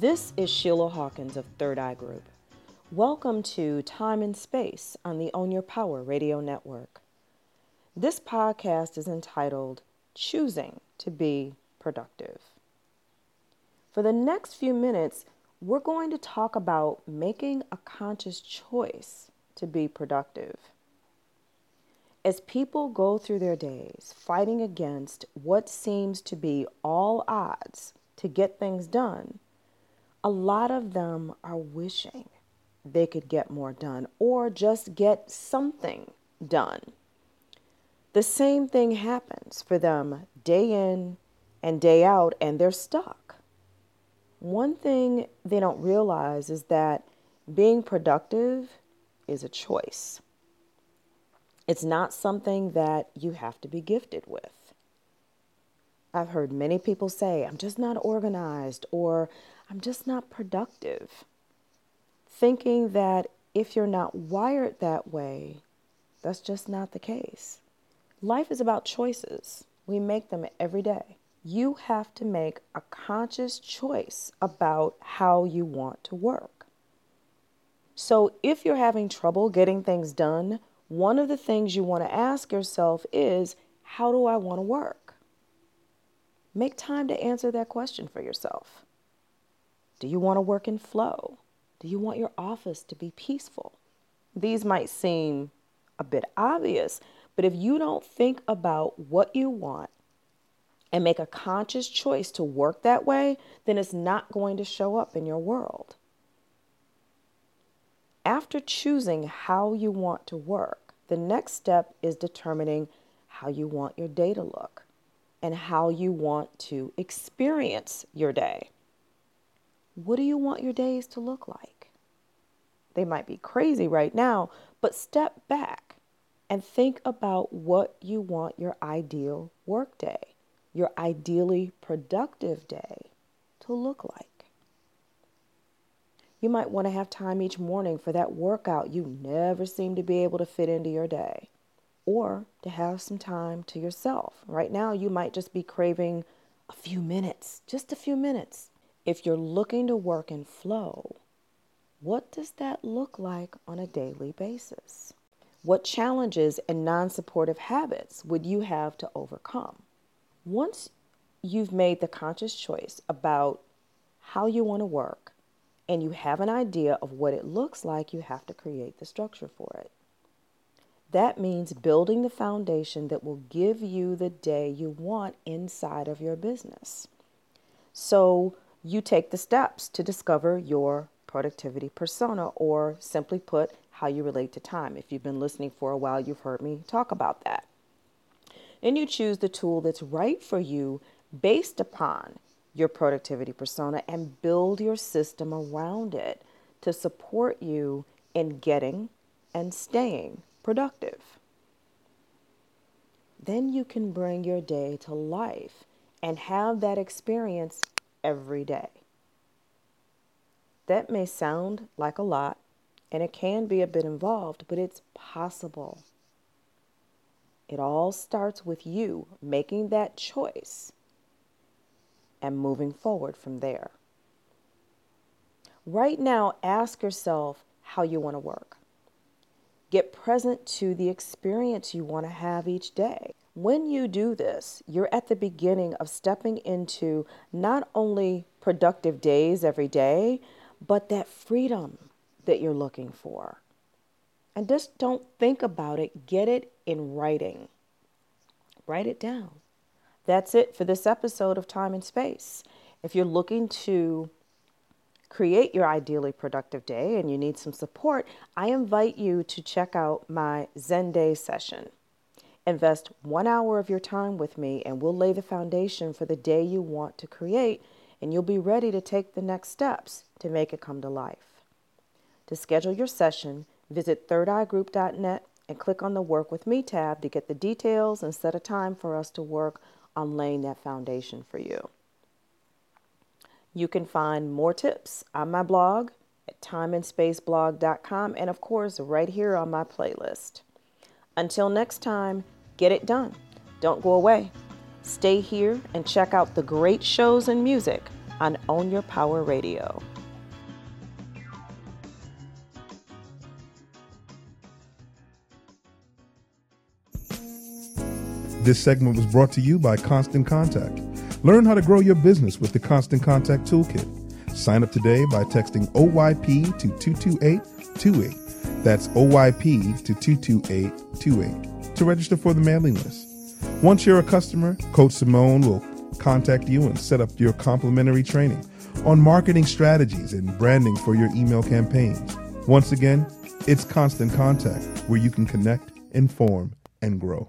This is Sheila Hawkins of Third Eye Group. Welcome to Time and Space on the Own Your Power radio network. This podcast is entitled Choosing to Be Productive. For the next few minutes, we're going to talk about making a conscious choice to be productive. As people go through their days fighting against what seems to be all odds to get things done, a lot of them are wishing they could get more done or just get something done. The same thing happens for them day in and day out, and they're stuck. One thing they don't realize is that being productive is a choice. It's not something that you have to be gifted with. I've heard many people say, I'm just not organized or I'm just not productive, thinking that if you're not wired that way, that's just not the case. Life is about choices, we make them every day you have to make a conscious choice about how you want to work. So, if you're having trouble getting things done, one of the things you want to ask yourself is how do I want to work? Make time to answer that question for yourself. Do you want to work in flow? Do you want your office to be peaceful? These might seem a bit obvious, but if you don't think about what you want and make a conscious choice to work that way, then it's not going to show up in your world. After choosing how you want to work, the next step is determining how you want your day to look and how you want to experience your day. What do you want your days to look like? They might be crazy right now, but step back and think about what you want your ideal workday your ideally productive day to look like. You might want to have time each morning for that workout you never seem to be able to fit into your day, or to have some time to yourself. Right now, you might just be craving a few minutes, just a few minutes. If you're looking to work in flow, what does that look like on a daily basis? What challenges and non supportive habits would you have to overcome? Once you've made the conscious choice about how you want to work and you have an idea of what it looks like, you have to create the structure for it. That means building the foundation that will give you the day you want inside of your business. So you take the steps to discover your productivity persona, or simply put, how you relate to time. If you've been listening for a while, you've heard me talk about that and you choose the tool that's right for you based upon your productivity persona and build your system around it to support you in getting and staying productive. Then you can bring your day to life and have that experience every day. That may sound like a lot and it can be a bit involved, but it's possible. It all starts with you making that choice and moving forward from there. Right now, ask yourself how you want to work. Get present to the experience you want to have each day. When you do this, you're at the beginning of stepping into not only productive days every day, but that freedom that you're looking for. And just don't think about it, get it in writing. Write it down. That's it for this episode of Time and Space. If you're looking to create your ideally productive day and you need some support, I invite you to check out my Zen Day session. Invest one hour of your time with me, and we'll lay the foundation for the day you want to create, and you'll be ready to take the next steps to make it come to life. To schedule your session, visit thirdeyeGroup.net and click on the Work With Me tab to get the details and set a time for us to work on laying that foundation for you. You can find more tips on my blog at timeandspaceblog.com and, of course, right here on my playlist. Until next time, get it done. Don't go away. Stay here and check out the great shows and music on Own Your Power Radio. This segment was brought to you by Constant Contact. Learn how to grow your business with the Constant Contact Toolkit. Sign up today by texting OYP to 22828. That's OYP to 22828 to register for the mailing list. Once you're a customer, Coach Simone will contact you and set up your complimentary training on marketing strategies and branding for your email campaigns. Once again, it's Constant Contact where you can connect, inform, and grow.